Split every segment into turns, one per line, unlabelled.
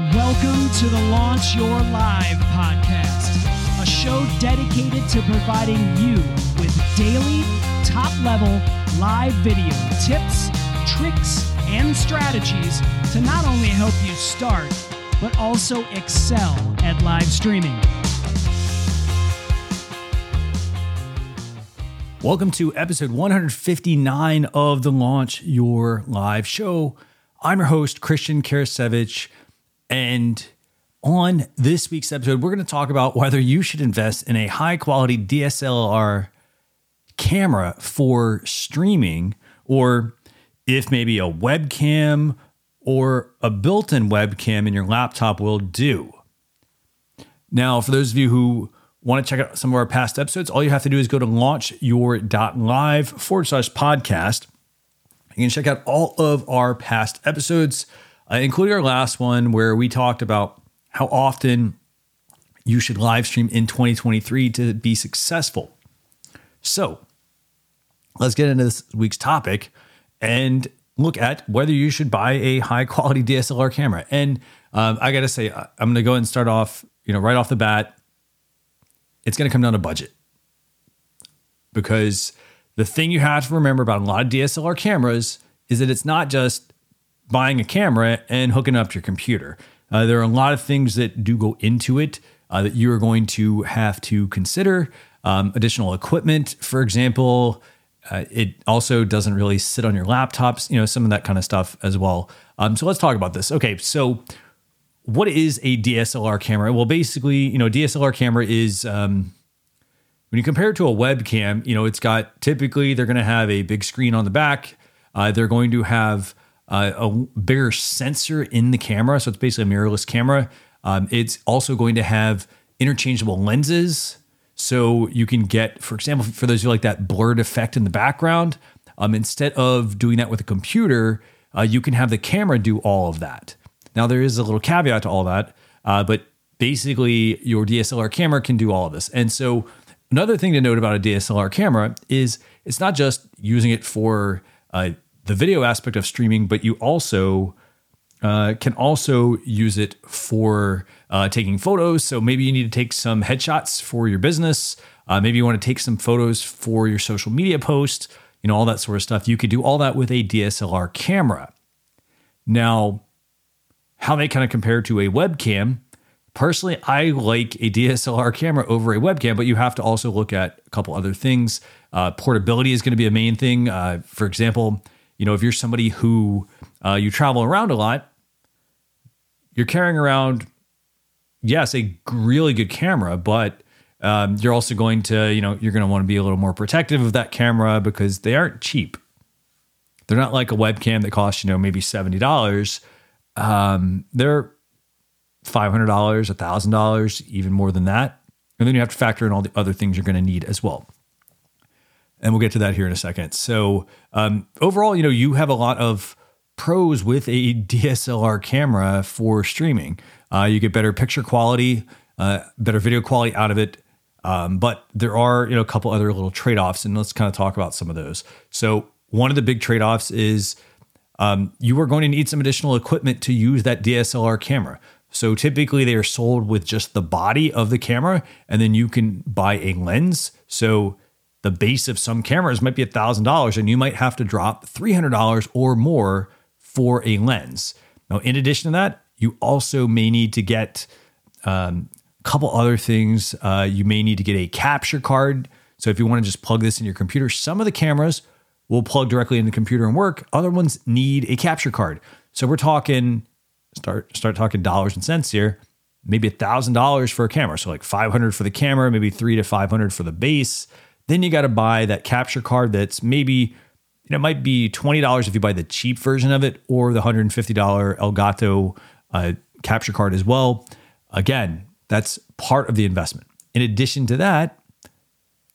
Welcome to the Launch Your Live podcast, a show dedicated to providing you with daily, top level live video tips, tricks, and strategies to not only help you start, but also excel at live streaming.
Welcome to episode 159 of the Launch Your Live show. I'm your host, Christian Karasiewicz. And on this week's episode, we're going to talk about whether you should invest in a high quality DSLR camera for streaming or if maybe a webcam or a built in webcam in your laptop will do. Now, for those of you who want to check out some of our past episodes, all you have to do is go to launchyour.live forward slash podcast. You can check out all of our past episodes uh, including our last one where we talked about how often you should live stream in 2023 to be successful. So let's get into this week's topic and look at whether you should buy a high quality DSLR camera. And um, I got to say, I'm going to go ahead and start off, you know, right off the bat. It's going to come down to budget because the thing you have to remember about a lot of DSLR cameras is that it's not just buying a camera and hooking up to your computer. Uh, there are a lot of things that do go into it uh, that you are going to have to consider. Um, additional equipment, for example, uh, it also doesn't really sit on your laptops, you know, some of that kind of stuff as well. Um, so let's talk about this. Okay, so what is a DSLR camera? Well, basically, you know, DSLR camera is um, when you compare it to a webcam, you know, it's got typically they're going to have a big screen on the back. Uh, they're going to have uh, a bigger sensor in the camera. So it's basically a mirrorless camera. Um, it's also going to have interchangeable lenses. So you can get, for example, for those who like that blurred effect in the background, um, instead of doing that with a computer, uh, you can have the camera do all of that. Now, there is a little caveat to all that, uh, but basically, your DSLR camera can do all of this. And so, another thing to note about a DSLR camera is it's not just using it for uh, the video aspect of streaming, but you also uh, can also use it for uh, taking photos. So maybe you need to take some headshots for your business. Uh, maybe you want to take some photos for your social media post, you know, all that sort of stuff. You could do all that with a DSLR camera. Now, how they kind of compare to a webcam. Personally, I like a DSLR camera over a webcam, but you have to also look at a couple other things. Uh, portability is going to be a main thing. Uh, for example, you know, if you're somebody who uh, you travel around a lot, you're carrying around, yes, a really good camera, but um, you're also going to, you know, you're going to want to be a little more protective of that camera because they aren't cheap. They're not like a webcam that costs, you know, maybe $70. Um, they're $500, a $1,000, even more than that. And then you have to factor in all the other things you're going to need as well and we'll get to that here in a second. So um, overall, you know, you have a lot of pros with a DSLR camera for streaming. Uh, you get better picture quality, uh, better video quality out of it. Um, but there are you know a couple other little trade offs, and let's kind of talk about some of those. So one of the big trade offs is um, you are going to need some additional equipment to use that DSLR camera. So typically they are sold with just the body of the camera, and then you can buy a lens. So the base of some cameras might be $1,000 and you might have to drop $300 or more for a lens. Now, in addition to that, you also may need to get um, a couple other things. Uh, you may need to get a capture card. So, if you want to just plug this in your computer, some of the cameras will plug directly into the computer and work. Other ones need a capture card. So, we're talking start start talking dollars and cents here. Maybe a thousand dollars for a camera. So, like five hundred for the camera, maybe three to five hundred for the base. Then you got to buy that capture card that's maybe, it might be $20 if you buy the cheap version of it or the $150 Elgato uh, capture card as well. Again, that's part of the investment. In addition to that,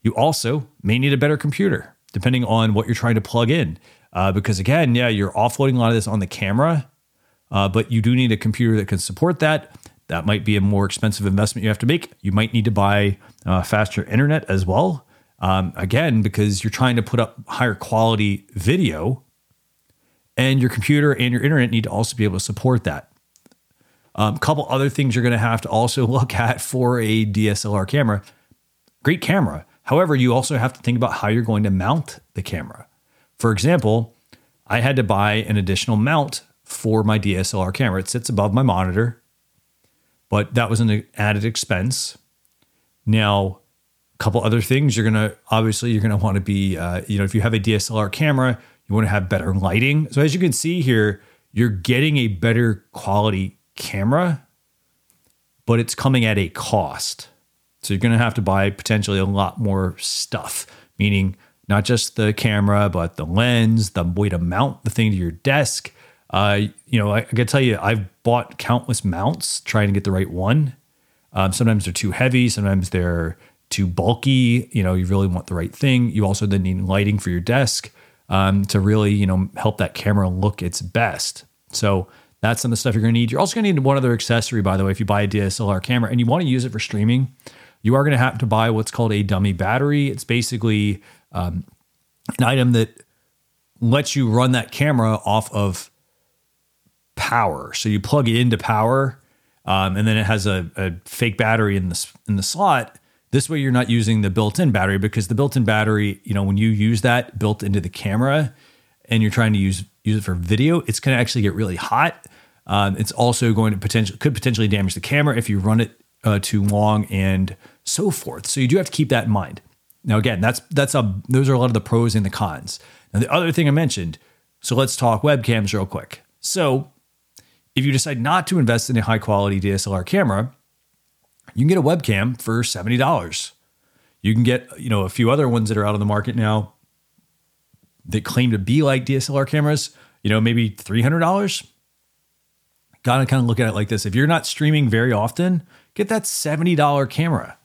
you also may need a better computer depending on what you're trying to plug in. Uh, because again, yeah, you're offloading a lot of this on the camera, uh, but you do need a computer that can support that. That might be a more expensive investment you have to make. You might need to buy uh, faster internet as well. Um, again, because you're trying to put up higher quality video, and your computer and your internet need to also be able to support that. A um, couple other things you're going to have to also look at for a DSLR camera. Great camera. However, you also have to think about how you're going to mount the camera. For example, I had to buy an additional mount for my DSLR camera. It sits above my monitor, but that was an added expense. Now, couple other things you're gonna obviously you're gonna want to be uh, you know if you have a DSLR camera, you want to have better lighting. So as you can see here, you're getting a better quality camera, but it's coming at a cost. So you're to have to buy potentially a lot more stuff, meaning not just the camera, but the lens, the way to mount the thing to your desk. Uh, you know, I, I can tell you, I've bought countless mounts trying to get the right one. Um, sometimes they're too heavy, sometimes they're too bulky. You know, you really want the right thing. You also then need lighting for your desk um, to really, you know, help that camera look its best. So that's some of the stuff you're going to need. You're also going to need one other accessory, by the way, if you buy a DSLR camera and you want to use it for streaming you are going to have to buy what's called a dummy battery. It's basically um, an item that lets you run that camera off of power. So you plug it into power, um, and then it has a, a, fake battery in the in the slot. This way, you're not using the built-in battery because the built-in battery, you know, when you use that built into the camera, and you're trying to use use it for video, it's going to actually get really hot. Um, it's also going to potentially could potentially damage the camera if you run it uh, too long and so forth. So you do have to keep that in mind. Now, again, that's that's a those are a lot of the pros and the cons. Now, the other thing I mentioned. So let's talk webcams real quick. So if you decide not to invest in a high quality DSLR camera, you can get a webcam for seventy dollars. You can get you know a few other ones that are out on the market now that claim to be like DSLR cameras. You know, maybe three hundred dollars. Got to kind of look at it like this: if you're not streaming very often, get that seventy dollar camera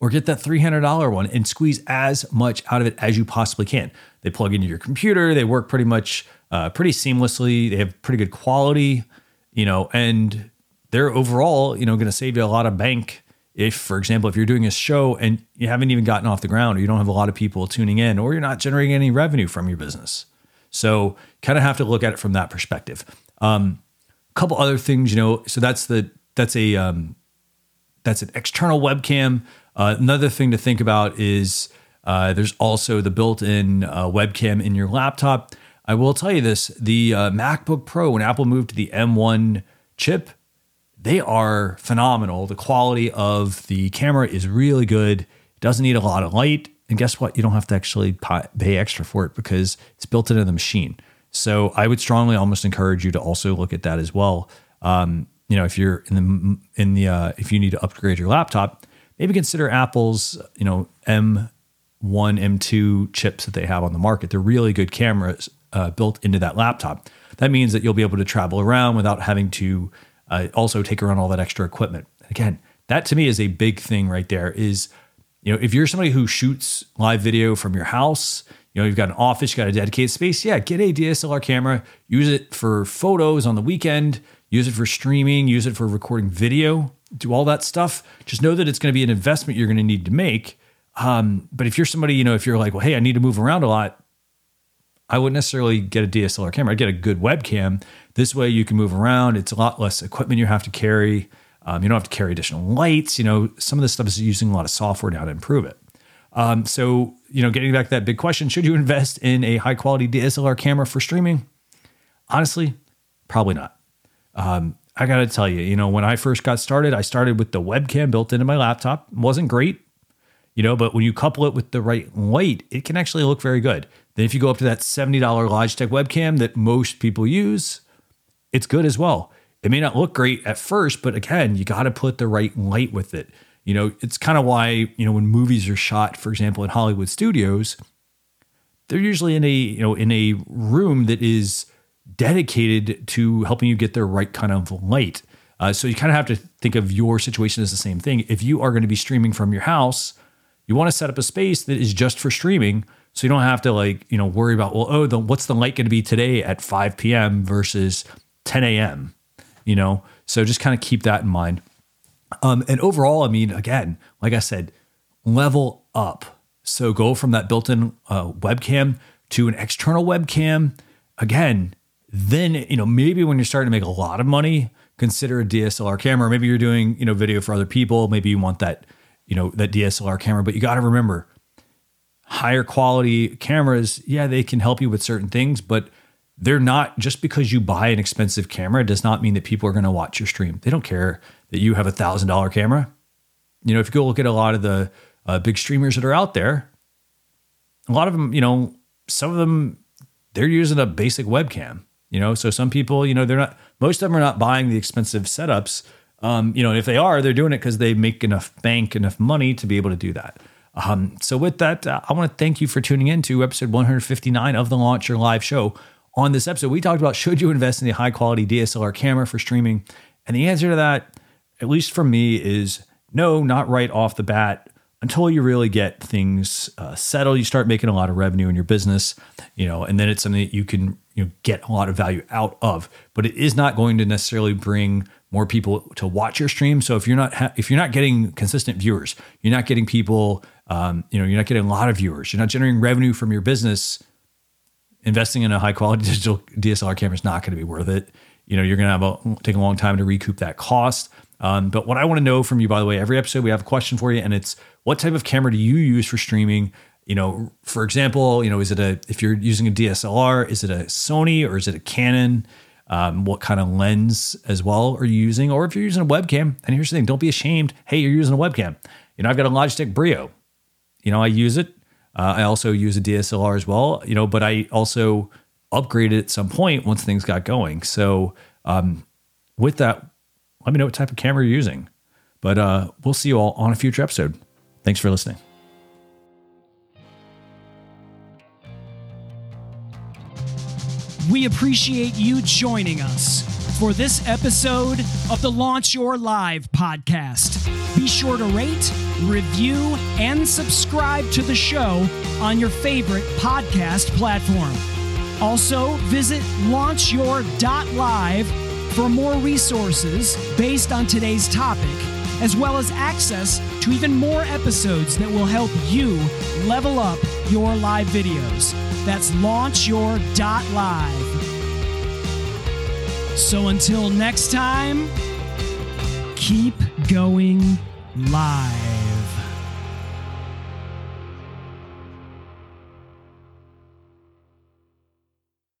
or get that $300 one and squeeze as much out of it as you possibly can. They plug into your computer, they work pretty much uh, pretty seamlessly, they have pretty good quality, you know, and they're overall, you know, going to save you a lot of bank if for example if you're doing a show and you haven't even gotten off the ground or you don't have a lot of people tuning in or you're not generating any revenue from your business. So kind of have to look at it from that perspective. Um, a couple other things you know so that's the that's a um, that's an external webcam. Uh, another thing to think about is uh, there's also the built-in uh, webcam in your laptop. I will tell you this: the uh, MacBook Pro, when Apple moved to the M1 chip, they are phenomenal. The quality of the camera is really good. It doesn't need a lot of light, and guess what? You don't have to actually pay extra for it because it's built into the machine. So I would strongly almost encourage you to also look at that as well. Um, you know, if you're in the in the uh, if you need to upgrade your laptop, maybe consider Apple's, you know, M1, M2 chips that they have on the market. They're really good cameras uh, built into that laptop. That means that you'll be able to travel around without having to uh, also take around all that extra equipment. Again, that to me is a big thing right there. Is you know, if you're somebody who shoots live video from your house, you know, you've got an office, you got a dedicated space. Yeah, get a DSLR camera, use it for photos on the weekend, use it for streaming, use it for recording video do all that stuff, just know that it's going to be an investment you're going to need to make. Um, but if you're somebody, you know, if you're like, well, hey, I need to move around a lot, I wouldn't necessarily get a DSLR camera. I'd get a good webcam. This way you can move around. It's a lot less equipment you have to carry. Um, you don't have to carry additional lights. You know, some of this stuff is using a lot of software now to improve it. Um, so, you know, getting back to that big question, should you invest in a high quality DSLR camera for streaming? Honestly, probably not. Um, I got to tell you, you know, when I first got started, I started with the webcam built into my laptop. It wasn't great, you know, but when you couple it with the right light, it can actually look very good. Then if you go up to that $70 Logitech webcam that most people use, it's good as well. It may not look great at first, but again, you got to put the right light with it. You know, it's kind of why, you know, when movies are shot, for example, in Hollywood studios, they're usually in a, you know, in a room that is dedicated to helping you get the right kind of light. Uh, so you kind of have to think of your situation as the same thing. If you are going to be streaming from your house, you want to set up a space that is just for streaming, so you don't have to like you know worry about well oh the, what's the light going to be today at 5 p.m. versus 10 a.m. You know, so just kind of keep that in mind. Um, and overall, I mean, again, like I said, level up. So go from that built-in uh, webcam to an external webcam. Again, then you know maybe when you're starting to make a lot of money, consider a DSLR camera. Maybe you're doing you know video for other people. Maybe you want that you know that DSLR camera, but you got to remember higher quality cameras. Yeah, they can help you with certain things, but they're not just because you buy an expensive camera does not mean that people are going to watch your stream. They don't care that you have a thousand dollar camera. You know, if you go look at a lot of the uh, big streamers that are out there, a lot of them, you know, some of them they're using a basic webcam. You know, so some people, you know, they're not. Most of them are not buying the expensive setups. Um, you know, if they are, they're doing it because they make enough bank, enough money to be able to do that. Um, so with that, uh, I want to thank you for tuning in to episode 159 of the Launch Your Live show. On this episode, we talked about should you invest in a high quality DSLR camera for streaming, and the answer to that, at least for me, is no, not right off the bat until you really get things uh, settled, you start making a lot of revenue in your business, you know, and then it's something that you can you know get a lot of value out of. But it is not going to necessarily bring more people to watch your stream. So if you're not ha- if you're not getting consistent viewers, you're not getting people, um, you know, you're not getting a lot of viewers, you're not generating revenue from your business. Investing in a high quality digital DSLR camera is not going to be worth it. You know, you're going to have a take a long time to recoup that cost. Um, but what I want to know from you, by the way, every episode we have a question for you, and it's what type of camera do you use for streaming? You know, for example, you know, is it a if you're using a DSLR, is it a Sony or is it a Canon? Um, what kind of lens as well are you using? Or if you're using a webcam, and here's the thing: don't be ashamed. Hey, you're using a webcam. You know, I've got a Logitech Brio. You know, I use it. Uh, I also use a DSLR as well. You know, but I also upgraded at some point once things got going. So um, with that, let me know what type of camera you're using. But uh, we'll see you all on a future episode. Thanks for listening.
We appreciate you joining us for this episode of the Launch Your Live podcast. Be sure to rate, review, and subscribe to the show on your favorite podcast platform. Also, visit launchyour.live for more resources based on today's topic, as well as access to even more episodes that will help you level up your live videos. That's launchyour.live. So until next time, keep going live.